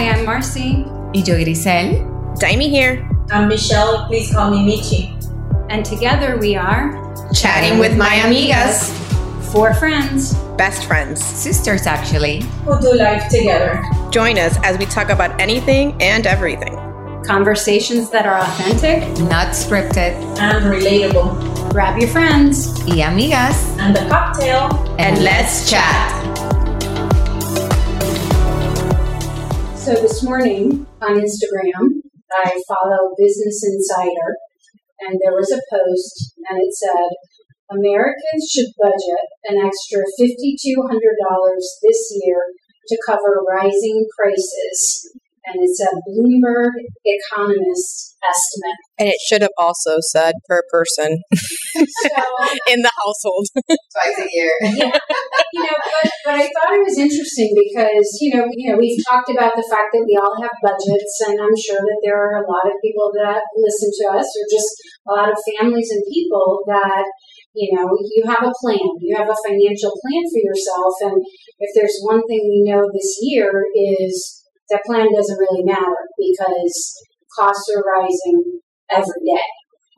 Hi, I'm Marcy. Y yo, Grisel. Daimi here. I'm Michelle. Please call me Michi. And together we are Chatting with My Amigas. four friends. Best friends. Sisters, actually. Who do life together. Join us as we talk about anything and everything. Conversations that are authentic. Not scripted. And relatable. Grab your friends. Y amigas. And the cocktail. And let's chat. So this morning on Instagram, I follow Business Insider, and there was a post, and it said, Americans should budget an extra $5,200 this year to cover rising prices. And it's a Bloomberg economist estimate. And it should have also said per person So, in the household. Twice a year. yeah, you know, but, but I thought it was interesting because you know, you know, we've talked about the fact that we all have budgets, and I'm sure that there are a lot of people that listen to us, or just a lot of families and people that you know you have a plan, you have a financial plan for yourself, and if there's one thing we know this year is that plan doesn't really matter because costs are rising every day.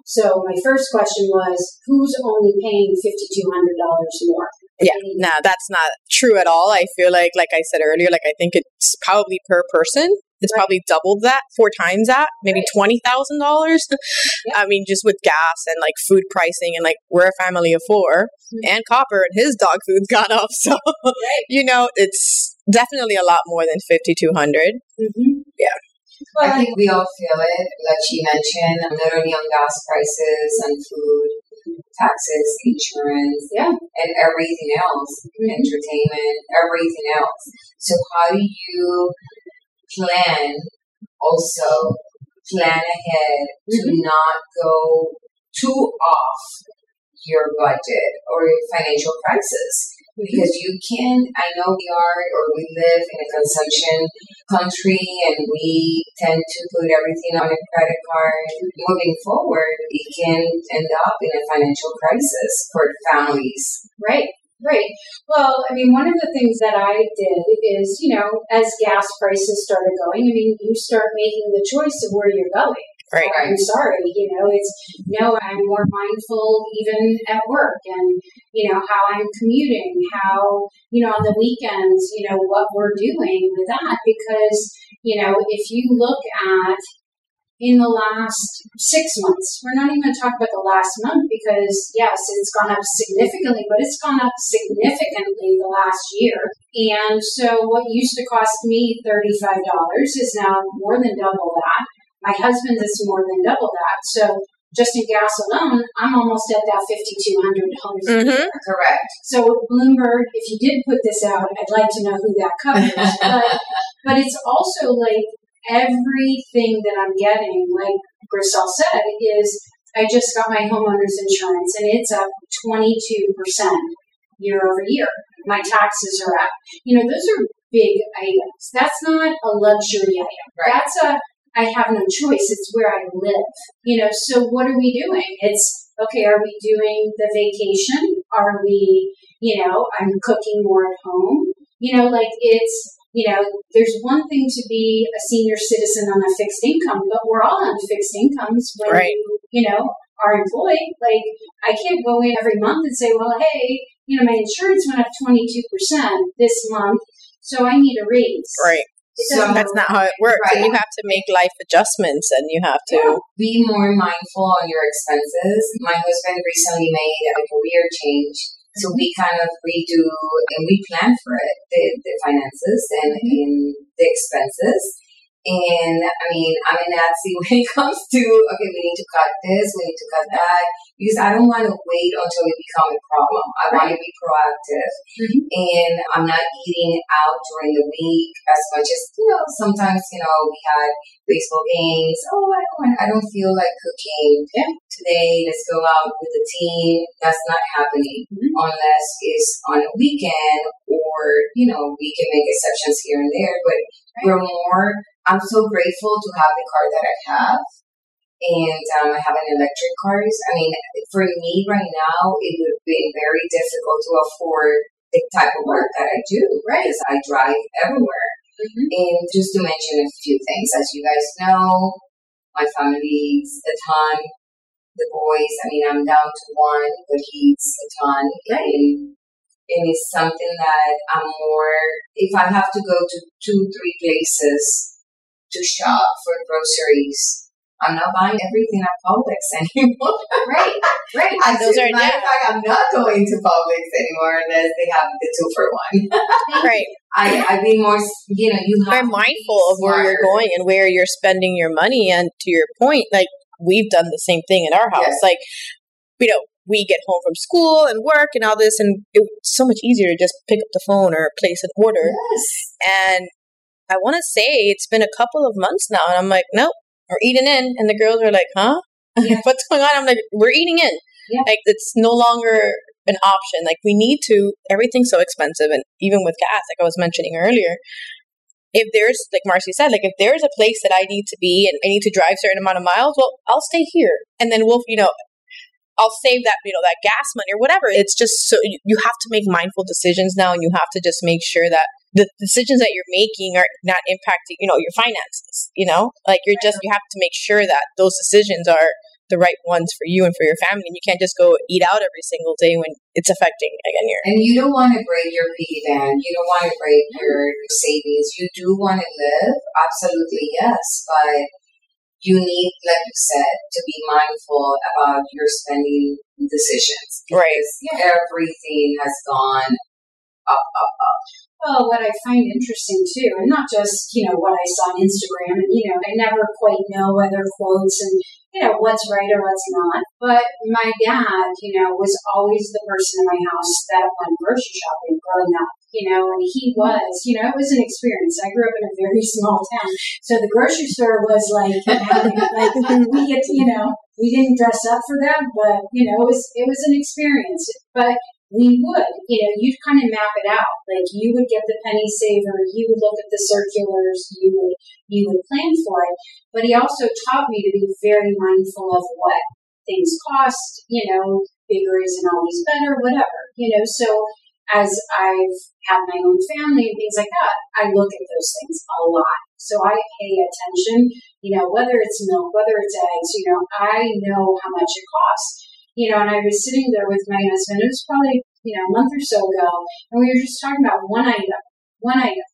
So my first question was, who's only paying fifty two hundred dollars more? Yeah, no, that's not true at all. I feel like, like I said earlier, like I think it's probably per person. It's Right. probably doubled that, four times that, maybe Right. twenty thousand dollars. Yeah. I mean, just with gas and like food pricing, and like we're a family of 4 Mhm. and Copper and his dog food's gone up. So you know, it's definitely a lot more than fifty two hundred. Mm-hmm. Yeah. Well, I think we all feel it, like she mentioned, not only on gas prices and food, taxes, insurance, Yeah. and everything else, entertainment, everything else. So how do you plan also plan ahead to mm-hmm. not go too off your budget or your financial crisis? Mm-hmm. because you can i know we are or we live in a consumption country and we tend to put everything on a credit card. Moving forward it can end up in a financial crisis for families. Right, right. Well, I mean, one of the things that I did is, you know, as gas prices started going, I mean, you start making the choice of where you're going. Right. I'm sorry, you know, it's no, I'm more mindful even at work and, you know, how I'm commuting, how, you know, on the weekends, you know, what we're doing with that. Because, you know, if you look at in the last six months, we're not even going to talk about the last month because, yes, it's gone up significantly, but it's gone up significantly the last year. And so what used to cost me $35 is now more than double that. My husband is more than double that. So just in gas alone, I'm almost at that $5,200 Mm-hmm. correct So Bloomberg, if you did put this out, I'd like to know who that covers. but but it's also like everything that I'm getting, like Grisel said, is I just got my homeowner's insurance and it's up 22% year over year. My taxes are up. You know, those are big items. That's not a luxury item. Right. That's a I have no choice. It's where I live. You know, so what are we doing? It's okay, are we doing the vacation? Are we, you know, I'm cooking more at home? You know, like it's, you know, there's one thing to be a senior citizen on a fixed income, but we're all on fixed incomes when Right. you, you know, are employed. Like I can't go in every month and say, well, hey, you know, my insurance went up 22% this month, so I need a raise. Right. It So- That's not how it works. And Right. you have to make life adjustments and you have to. be more mindful on your expenses. My husband recently made a career change. So we kind of redo and we plan for it, the, the finances and, mm-hmm. and the expenses. And I mean, I'm a Nazi when it comes to, okay, we need to cut this, we need to cut that, because I don't want to wait until it becomes a problem. I want to be proactive. Mhm. And I'm not eating out during the week as much as, you know, sometimes, you know, we had baseball games. Oh, I don't, want- I don't feel like cooking Yeah. today. Let's go out with the team. That's not happening Mhm. unless it's on a weekend or, you know, we can make exceptions here and there. But we're more, I'm so grateful to have the car that I have. And um, I have an electric car. I mean, for me right now, it would be very difficult to afford the type of work that I do, right? Because I drive everywhere. Mhm. And just to mention a few things, as you guys know, my family's a ton. The boys, I mean, I'm down to one, but he's a ton. And, and it's something that I'm more, if I have to go to two, three places to shop for groceries, I'm not buying everything at Publix anymore. Right, right. I Those are matter of fact, I'm not going to Publix anymore unless they have the two for one. Right. I I've been more, you know, you have Very mindful of where you're going and where you're spending your money. And to your point, like we've done the same thing in our house. Yes. Like, you know, we get home from school and work and all this, and it's so much easier to just pick up the phone or place an order. Yes. And I want to say it's been a couple of months now, and I'm like, nope, we're eating in. And the girls are like, huh? Yeah. What's going on? I'm like, we're eating in. Yeah. Like, it's no longer an option. Like, we need to, everything's so expensive. And even with gas, like I was mentioning earlier, if there's, like Marcy said, like if there's a place that I need to be and I need to drive a certain amount of miles, well, I'll stay here. And then we'll, you know, I'll save that, you know, that gas money or whatever. It's just so you have to make mindful decisions now and you have to just make sure that the decisions that you're making are not impacting, you know, your finances, you know? Like you're just, you have to make sure that those decisions are the right ones for you and for your family. And you can't just go eat out every single day when it's affecting, again, your, And you don't want to break your piggy bank. You don't want to break your, savings. You do want to live, absolutely yes, but you need, like you said, to be mindful about your spending decisions. right. Because everything has gone up, up, up. Well, what I find interesting too, and not just, you know, what I saw on Instagram, and, you know, I never quite know whether quotes and, you know, what's right or what's not. But my dad, you know, was always the person in my house that went grocery shopping growing up, you know, and he was, you know, it was an experience. I grew up in a very small town. So the grocery store was like, like we get, to, you know, we didn't dress up for that, but, you know, it was, it was an experience. But we would, you know, you'd kind of map it out. Like you would get the penny saver, you would look at the circulars, you would you would plan for it. But he also taught me to be very mindful of what things cost. You know, bigger isn't always better, whatever. You know, so as I've had my own family and things like that, I look at those things a lot. So I pay attention. You know, whether it's milk, whether it's eggs. You know, I know how much it costs you know, and I was sitting there with my husband. It was probably, you know, a month or so ago, and we were just talking about one item, one item,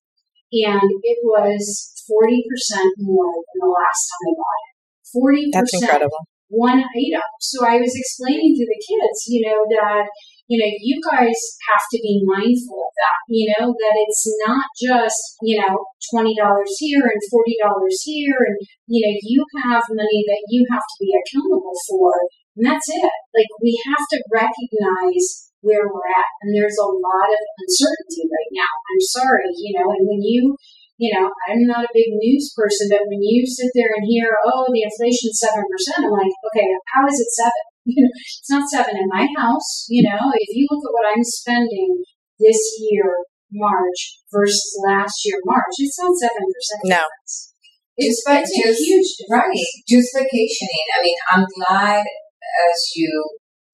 and it was 40% more than the last time I bought it. 40% That's incredible. one item. So I was explaining to the kids, you know, that, you know, you guys have to be mindful of that, you know, that it's not just, you know, $20 here and $40 here. And, you know, you have money that you have to be accountable for. And that's it. Like, we have to recognize where we're at. And there's a lot of uncertainty right now. I'm sorry, you know, and when you, you know, I'm not a big news person, but when you sit there and hear, oh, the inflation's 7%, I'm like, okay, how is it 7? You know, it's not 7 in my house. You know, if you look at what I'm spending this year, March, versus last year, March, it's not 7%. No. difference. It's, But it's a just- huge difference. Right. Just vacationing. I mean, I'm glad, as you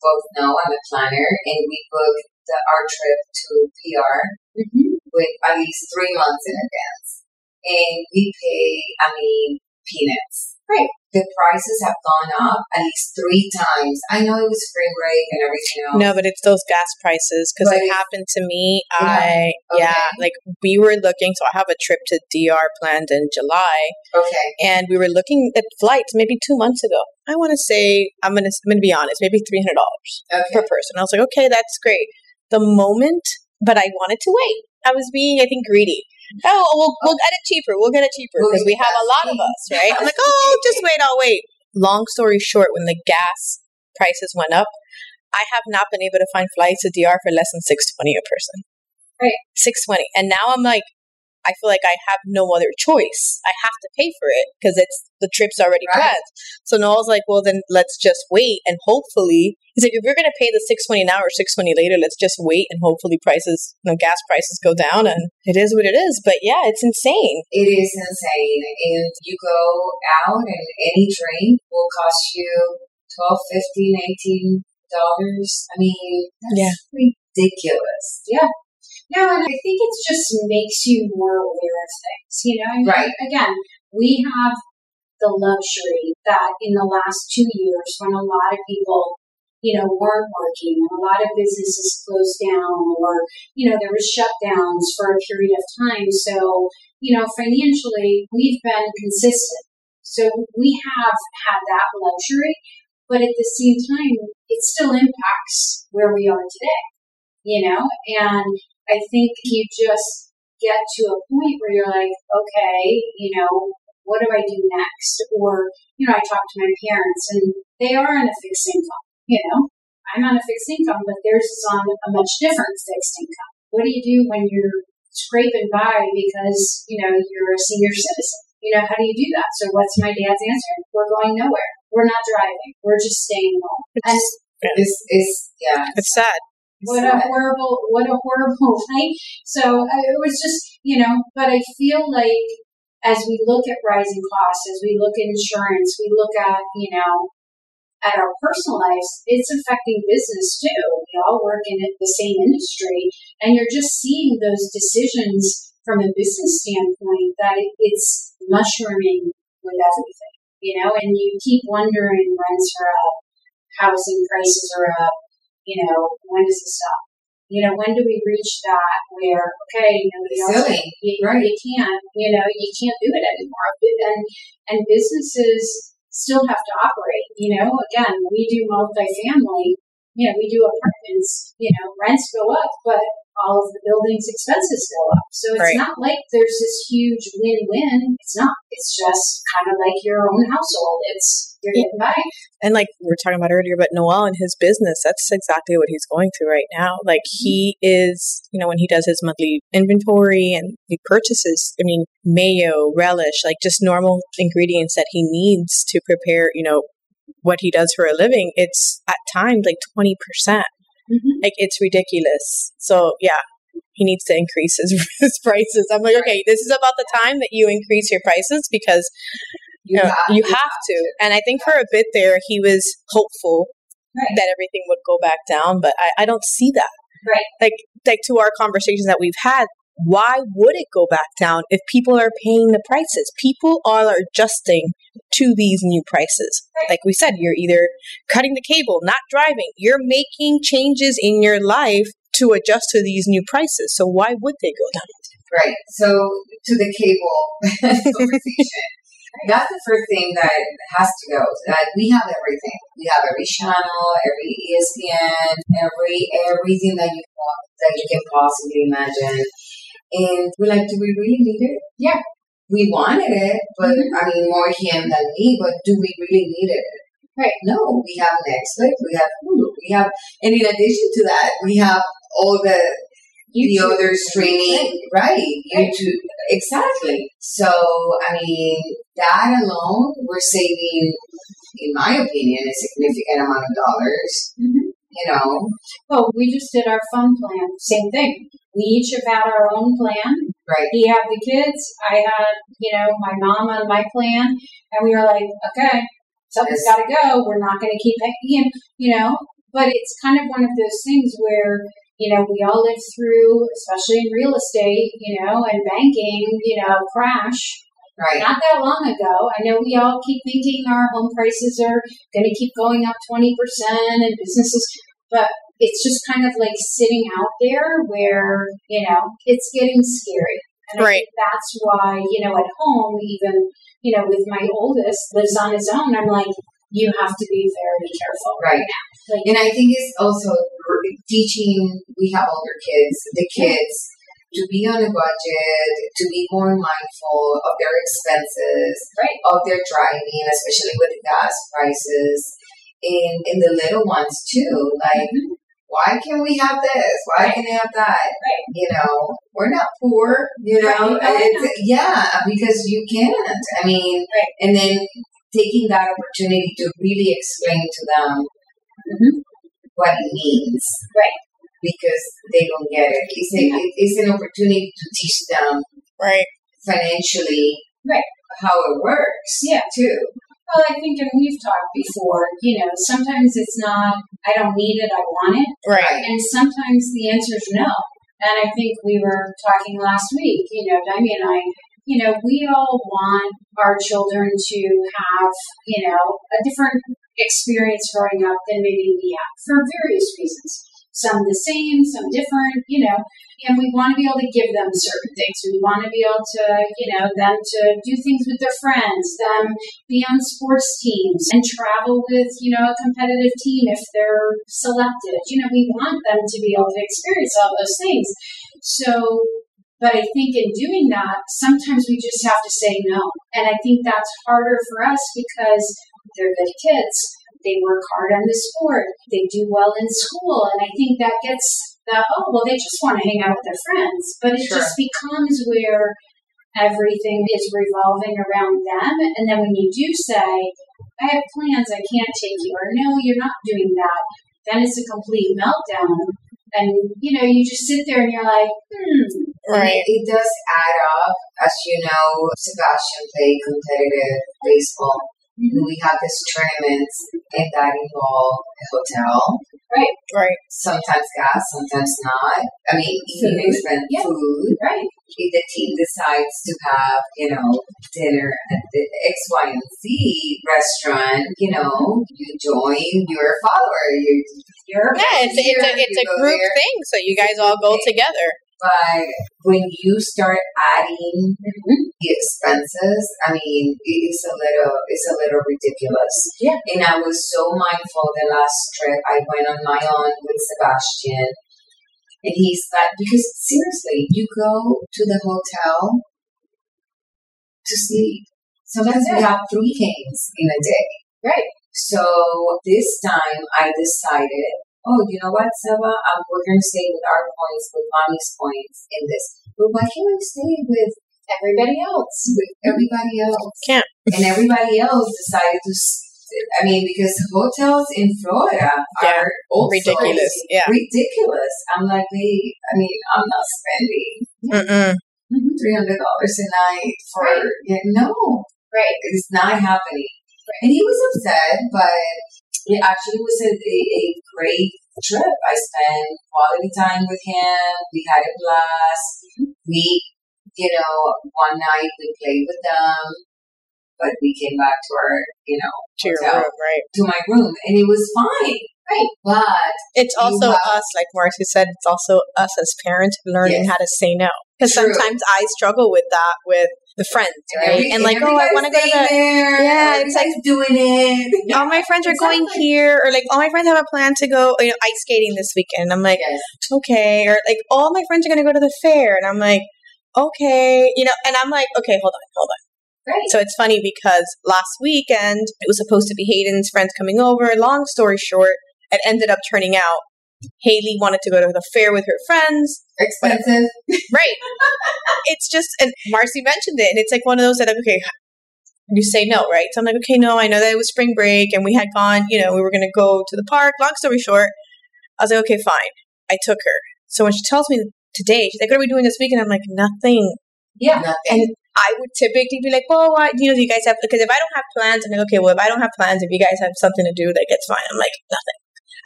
both know, I'm a planner, and we booked the, our trip to PR Mhm. with at least three months in advance. And we pay, I mean, peanuts. Right. The prices have gone up at least three times. I know it was spring break and everything else. No, but it's those gas prices because it happened to me. Yeah. I yeah, like we were looking. So I have a trip to DR planned in July, Okay. and we were looking at flights maybe two months ago. I want to say I'm gonna I'm gonna be honest, maybe three hundred dollars Okay. per person. I was like, okay, that's great. The moment, but I wanted to wait. I was being, I think, greedy. Oh, we'll, we'll get it cheaper. We'll get it cheaper because we have a lot of us, right? I'm like, oh, just wait. I'll wait. Long story short, when the gas prices went up, I have not been able to find flights to DR for less than six twenty a person. Right. Six twenty, and now I'm like, I feel like I have no other choice. I have to pay for it because it's the trip's already Right. planned. So Noel's like, well, then let's just wait and hopefully, he's like, if you're going to pay the six twenty now or six twenty later, let's just wait and hopefully prices, you know, gas prices go down and it is what it is. But yeah, it's insane. It is insane. And you go out and any drink will cost you 12 15 18 dollars. I mean, that's ridiculous. Yeah. No, and I think it just makes you more aware of things. You know, I mean, Right. Again, we have the luxury that in the last two years, when a lot of people, you know, weren't working, and a lot of businesses closed down, or you know, there was shutdowns for a period of time. So, you know, financially, we've been consistent. So we have had that luxury, but at the same time, it still impacts where we are today. You know, and I think you just get to a point where you're like, okay, you know, what do I do next? Or, you know, I talk to my parents and they are on a fixed income, you know. I'm on a fixed income, but theirs is on a much different fixed income. What do you do when you're scraping by because, you know, you're a senior citizen? You know, how do you do that? So what's my dad's answer? We're going nowhere. We're not driving. We're just staying home. And It's, it's, yeah. It's sad. What a horrible, what a horrible night. So it was just, you know, but I feel like as we look at rising costs, as we look at insurance, we look at, you know, at our personal lives, it's affecting business too. We all work in the same industry and you're just seeing those decisions from a business standpoint that it, it's mushrooming with everything, you know, and you keep wondering rents are up, housing prices are up, you know, when does it stop? You know, when do we reach that where, okay, nobody else, Silly. you, Right. you can't, you know, you can't do it anymore. And, and businesses still have to operate, you know, again, we do multifamily, you know, we do apartments, you know, rents go up, but all of the building's expenses go up. So it's Right. not like there's this huge win-win. It's not. It's just kind of like your own household. It's, you're getting by. And like we were talking about earlier, but Noel and his business, that's exactly what he's going through right now. Like he is, you know, when he does his monthly inventory and he purchases, I mean, mayo, relish, like just normal ingredients that he needs to prepare, you know, what he does for a living, it's at times like 20%. Mhm. Like it's ridiculous. So yeah, he needs to increase his, his prices. I'm like, okay, this is about the time that you increase your prices because You, you, know, have, you have to. And I think for a bit there, he was hopeful Right. that everything would go back down, but I, I don't see that. Right. Like, like to our conversations that we've had, why would it go back down if people are paying the prices? People are adjusting to these new prices. Like we said, you're either cutting the cable, not driving. You're making changes in your life to adjust to these new prices. So why would they go down? Right. So to the cable conversation, that's the first thing that has to go. That we have everything. We have every channel, every ESPN, every everything that you that you can possibly imagine. And we're like, do we really need it? Yeah. We wanted it, but I mean, more him than me. But do we really need it? Right. No, we have Netflix, we have Hulu, we have, and in addition to that, we have all the the other streaming, right? YouTube, exactly. So, I mean, that alone, we're saving, in my opinion, a significant amount of dollars. Mhm. You know, Oh, we just did our fun plan. Same thing. We each have had our own plan. right? He had the kids. I had, you know, my mom on my plan. And we were like, okay, something's Yes. got to go. We're not going to keep you know. But it's kind of one of those things where, you know, we all lived through, especially in real estate, you know, and banking, you know, crash Right. not that long ago. I know we all keep thinking our home prices are going to keep going up 20% and businesses, but it's just kind of like sitting out there where, you know, it's getting scary. And I Right. think that's why, you know, at home, even, you know, with my oldest lives on his own, I'm like, you have to be very careful Right. now. Like, And I think it's also teaching, we have older kids, the kids, to be on a budget, to be more mindful of their expenses, Right. of their driving, especially with the gas prices, and, and the little ones too. Like, Mhm. Why can't we have this? Why Right. can't they have that? Right. You know, we're not poor, you know? Right. Oh, It's- yeah, because you can't. I mean, and then taking that opportunity to really explain to them Mhm. what it means. Right. Because they don't get it. It's, a, it's an opportunity to teach them Right. financially Right. how it works. Yeah. Too. Well, I think, and we've talked before, you know, sometimes it's not, I don't need it, I want it. Right. And sometimes the answer is no. And I think we were talking last week, you know, Demi and I, you know, we all want our children to have, you know, a different experience growing up than maybe we have for various reasons. Some the same, some different, you know, and we want to be able to give them certain things. We want to be able to, you know, them to do things with their friends, them be on sports teams and travel with, you know, a competitive team if they're selected. You know, we want them to be able to experience all those things. So, but I think in doing that, sometimes we just have to say no. And I think that's harder for us because they're good kids. They work hard on the sport. They do well in school. And I think that gets the, oh, well, they just want to hang out with their friends. But it Sure. just becomes where everything is revolving around them. And then when you do say, I have plans, I can't take you, or no, you're not doing that, then it's a complete meltdown. And, you know, you just sit there and you're like, hmm, Right. It, it does add up. As you know, Sebastian played competitive baseball. Mm-hmm. We have these tournaments and that involve a hotel, Right. Right. Sometimes gas, sometimes not. I mean, even expensive Yeah. food. right. If the team decides to have, you know, dinner at the X, Y, and Z restaurant, you know, you join your follower. You, you're Yeah, it's, it's a it's a group there. thing, so you guys all go together. But when you start adding mm-hmm. the expenses, I mean, it's a little, it's a little ridiculous. Yeah. And I was so mindful the last trip I went on my own with Sebastian, and he's like, because seriously, you go to the hotel to sleep. Sometimes we have three games in a day. Right. So this time I decided, oh, you know what, Seba, um, we're going to stay with our points, with mommy's points in this. But why can't we stay with Everybody else. with everybody else? Can't. And everybody else decided to. I mean, because hotels in Florida Yeah, are also Ridiculous. Yeah. ridiculous. I'm like, babe, I mean, I'm not spending Mm-mm. three hundred dollars a night for Right. yeah, no, Right. it's not happening. And he was upset, but it actually was a, a, a great trip. I spent quality time with him. We had a blast. Mm-hmm. We, you know, one night we played with them, but we came back to our, you know, To your hotel, room, right? to my room, and it was fine. Right. But It's also have- us, like Marcy said, it's also us as parents learning Yes. how to say no. Because sometimes I struggle with that with the friends, right? every- and like, oh, I want to go to the. there. Yeah, it's like doing it. All my friends are going here, or like all my friends have a plan to go, you know, ice skating this weekend. I'm like, Yes. okay, or like all my friends are gonna go to the fair, and I'm like, okay, you know, and I'm like, okay, hold on, hold on. Right. So it's funny because last weekend it was supposed to be Hayden's friends coming over. Long story short, it ended up turning out Haley wanted to go to the fair with her friends. Expensive. Right. it's just, and Marcy mentioned it, and it's like one of those that, okay, you say no, right? So I'm like, okay, no, I know that it was spring break and we had gone, you know, we were going to go to the park. Long story short, I was like, okay, fine. I took her. So when she tells me today, she's like, what are we doing this weekend? I'm like, nothing. Yeah. Nothing. I would typically be like, well, why, you know, do you guys have, because if I don't have plans, I'm like, okay, well, if I don't have plans, if you guys have something to do, like, it's fine. I'm like, nothing.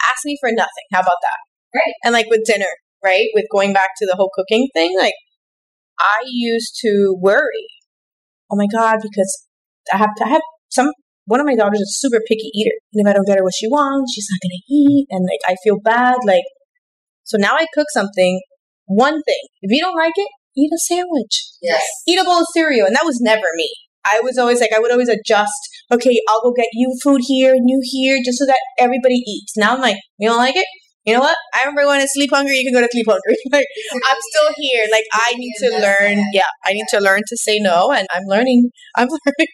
Ask me for nothing. How about that? Right. And like with dinner, right? With going back to the whole cooking thing, like, I used to worry, oh my God, because I have, I have some, one of my daughters is a super picky eater. And if I don't get her what she wants, she's not going to eat. And like, I feel bad. Like, so now I cook something, one thing. If you don't like it, eat a sandwich Yes. eat a bowl of cereal. And that was never me. I was always like, I would always adjust. Okay, I'll go get you food here and you here just so that everybody eats. Now I'm like, you don't like it? You know what? I remember when it's sleep hungry, you can go to sleep hungry. like, I'm still here. Like, I need to learn. Yeah, I need to learn to say no. And I'm learning. I'm learning.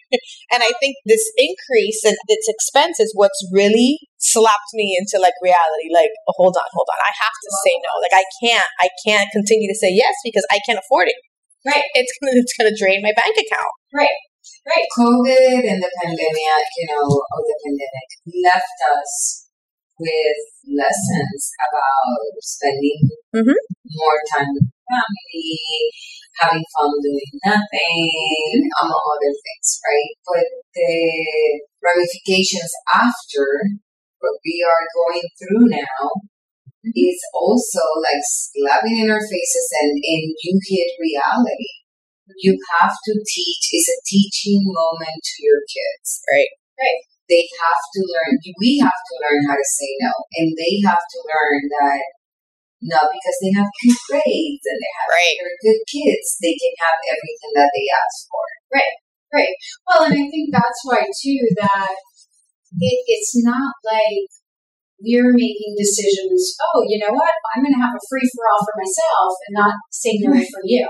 and I think this increase in its expense is what's really slapped me into like reality. Like, oh, hold on, hold on. I have to say no. Like, I can't, I can't continue to say yes because I can't afford it. Right. It's gonna, it's gonna drain my bank account. Right. Right. COVID and the pandemic, you know, or the pandemic left us with lessons about spending Mhm. more time with family, having fun doing nothing, among other things, right? But the ramifications after what we are going through now mm-hmm. is also like slapping in our faces and, and you hit reality. Mm-hmm. You have to teach, it's a teaching moment to your kids. Right. Right. They have to learn, we have to learn how to say no. And they have to learn that no, because they have good grades and they have Right. they're good kids, they can have everything that they ask for. Right. Right. Well, and I think that's why too that it, it's not like we're making decisions. Oh, you know what? I'm going to have a free for all for myself and not say no for you.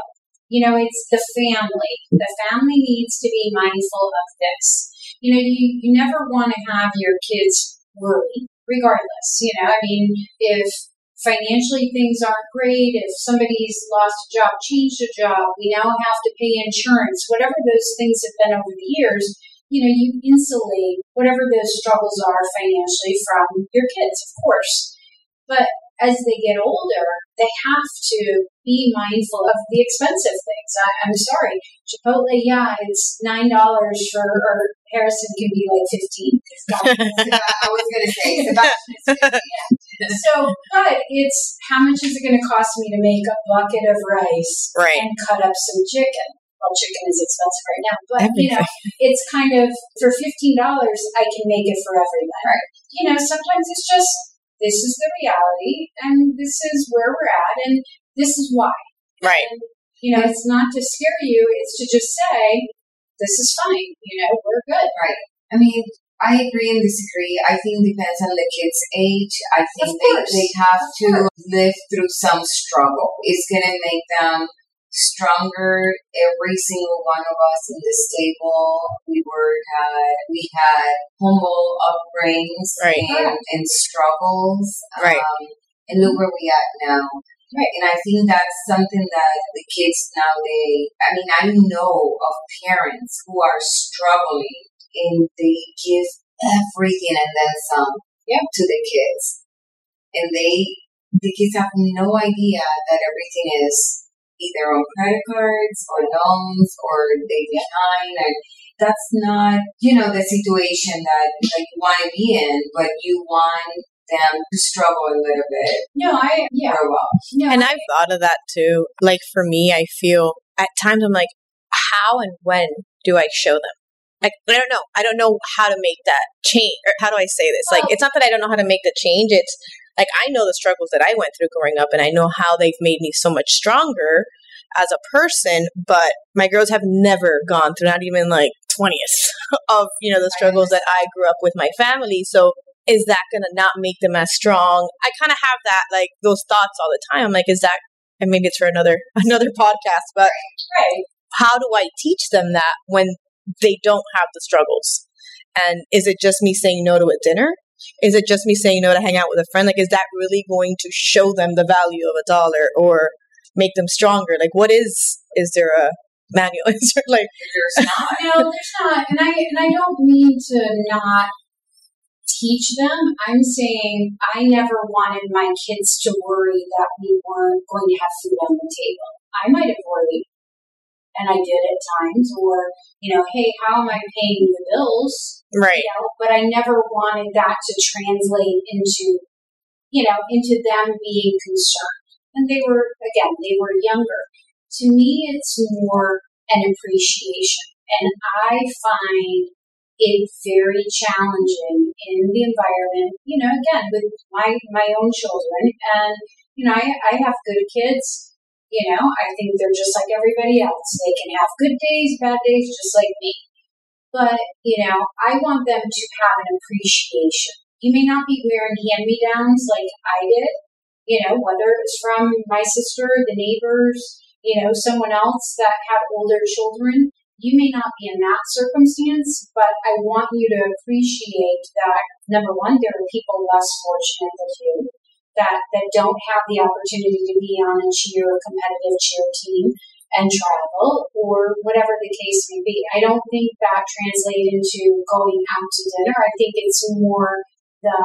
You know, it's the family. The family needs to be mindful of this. You know, you, you never want to have your kids worry, regardless. You know, I mean, if financially things aren't great, if somebody's lost a job, changed a job, we now have to pay insurance, whatever those things have been over the years, you know, you insulate whatever those struggles are financially from your kids, of course. But as they get older, they have to be mindful of the expensive things. I, I'm sorry, Chipotle, yeah, it's nine dollars for, or Harrison can be like fifteen. I was gonna say Sebastian So, but it's how much is it going to cost me to make a bucket of rice Right. and cut up some chicken? Well, chicken is expensive right now, but you know, it's kind of for fifteen dollars, I can make it for everyone. Right. You know, sometimes it's just this is the reality, and this is where we're at, and this is why. Right. And, you know, it's not to scare you; it's to just say this is fine. You know, we're good. Right. I mean, I agree and disagree. I think it depends on the kid's age. I think they, they have to live through some struggle. It's gonna make them stronger. Every single one of us in this table, we were had we had humble upbringings Right. and, and struggles. Right. Um, and look where we at now. Right. And I think that's something that the kids nowadays, I mean, I know of parents who are struggling and they give everything and then some Yeah. to the kids. And they, the kids have no idea that everything is either on credit cards or loans or they behind and that's not, you know, the situation that, that you want to be in, but you want them to struggle a little bit, No, I yeah. grow up. No, And I've thought of that too. Like for me, I feel at times I'm like, how and when do I show them? Like I don't know. I don't know how to make that change. Or how do I say this? Like it's not that I don't know how to make the change. It's like I know the struggles that I went through growing up, and I know how they've made me so much stronger as a person. But my girls have never gone through not even like twentieth of you know the struggles that I grew up with my family. So is that gonna not make them as strong? I kind of have that like those thoughts all the time. I'm like, is that? And maybe it's for another another podcast, but right. how do I teach them that when they don't have the struggles? And is it just me saying no to a dinner? Is it just me saying no to hang out with a friend? Like, is that really going to show them the value of a dollar or make them stronger? Like, what is, is there a manual? Is there like, There's not. No, there's not, and I and I don't mean to not teach them. I'm saying I never wanted my kids to worry that we weren't going to have food on the table. I might have worried, and I did at times, or you know, hey, how am I paying the bills? right, You know, but I never wanted that to translate into, you know, into them being concerned. And they were again, they were younger. To me, it's more an appreciation. And I find it very challenging in the environment, you know, again, with my, my own children. And, you know, I, I have good kids. You know, I think they're just like everybody else. They can have good days, bad days, just like me. But, you know, I want them to have an appreciation. You may not be wearing hand me downs like I did, you know, whether it's from my sister, the neighbors, you know, someone else that had older children. You may not be in that circumstance, but I want you to appreciate that number one, there are people less fortunate than you that, that don't have the opportunity to be on a cheer competitive cheer team and travel or whatever the case may be. I don't think that translates into going out to dinner. I think it's more the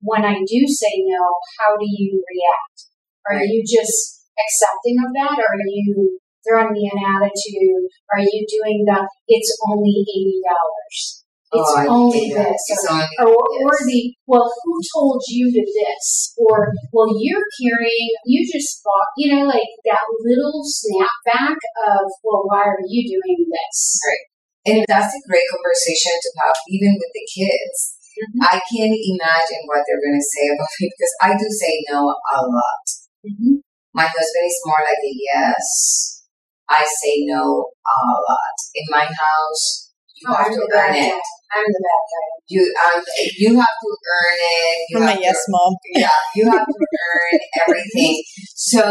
when I do say no, how do you react? Are you just accepting of that? Or are you throwing me an attitude? Are you doing the it's only eighty dollars? It's Oh, only this, It's or, or, or the well, who told you to this, or well, you're carrying, you just bought, you know, like that little snapback of, well, why are you doing this? Right. And that's a great conversation to have even with the kids. Mhm. I can't imagine what they're going to say about me because I do say no a lot. Mm-hmm. My husband is more like a yes. I say no a lot. In my house, you Oh, have I'm to the bad earn it. guy. I'm the bad guy. You um, you have to earn it. You I'm a yes to, mom. yeah, you have to earn everything. So,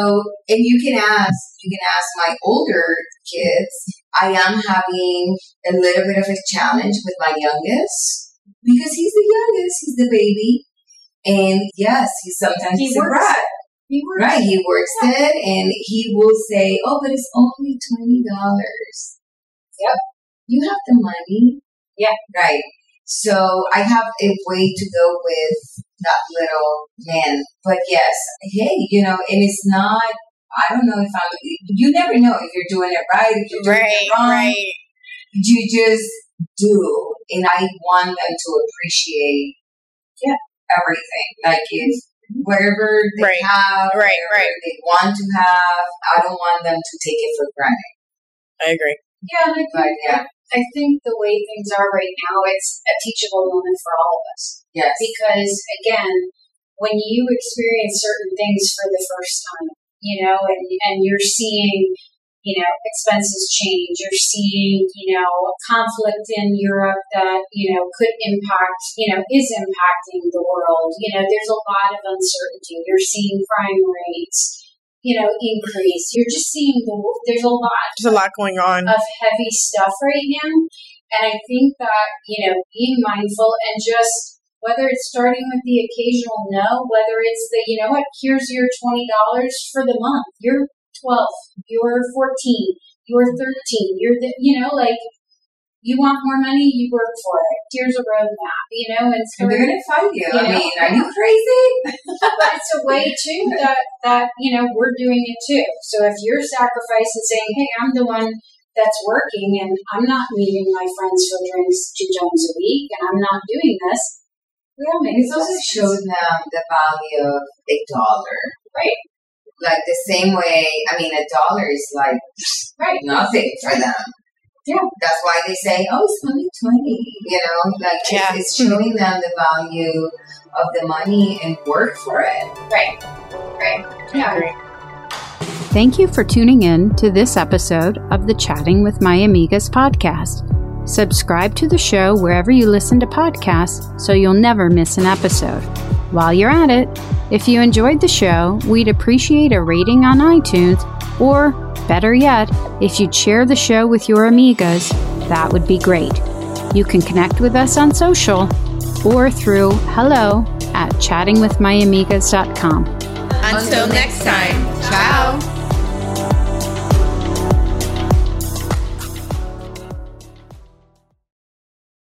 and you can ask, you can ask my older kids. I am having a little bit of a challenge with my youngest because he's the youngest, he's the baby, and yes, he sometimes He he's a works brat. You were Right, he works it, and he will say, "Oh, but it's only twenty dollars." Yep, you have the money. Yeah. right. So I have a way to go with that little man, but yes, hey, you know, and it's not. I don't know if I'm. You never know if you're doing it right, if you're doing Right, it wrong. right. You just do, and I want them to appreciate. Yeah. everything. Like if mm-hmm. wherever they Right, have, right, right. they want to have, I don't want them to take it for granted. I agree. Yeah, and I think, But yeah, I think the way things are right now, it's a teachable moment for all of us. yes, Because again, when you experience certain things for the first time, you know, and, and you're seeing, you know, expenses change, you're seeing, you know, a conflict in Europe that, you know, could impact, you know, is impacting the world. You know, there's a lot of uncertainty. You're seeing crime rates, you know, increase. You're just seeing the, there's a lot There's a lot going on. of heavy stuff right now. And I think that, you know, being mindful and just whether it's starting with the occasional no, whether it's the, you know what, here's your $20 for the month. You're 12, you're 14, you're 13, you're the, you know, like, you want more money, you work for it. Here's a roadmap, you know, and so they're gonna fight you. You I know? mean, are you crazy? but it's a way too that that you know we're doing it too. So if you're sacrificing, saying, "Hey, I'm the one that's working, and I'm not meeting my friends for drinks two times a week, and I'm not doing this," we all make It also showed them the value of a dollar. Right. Like the same way, I mean, a dollar is like Right. nothing for them. Yeah. That's why they say, oh, it's only 20. You know, like it's- Yeah. it's, showing them the value of the money and work for it. right, right, I yeah. agree. Thank you for tuning in to this episode of the Chatting with My Amigas podcast. Subscribe to the show wherever you listen to podcasts so you'll never miss an episode. While you're at it, if you enjoyed the show, we'd appreciate a rating on iTunes, or better yet, if you'd share the show with your amigas, that would be great. You can connect with us on social or through hello at chattingwithmyamigas.com. Until next time.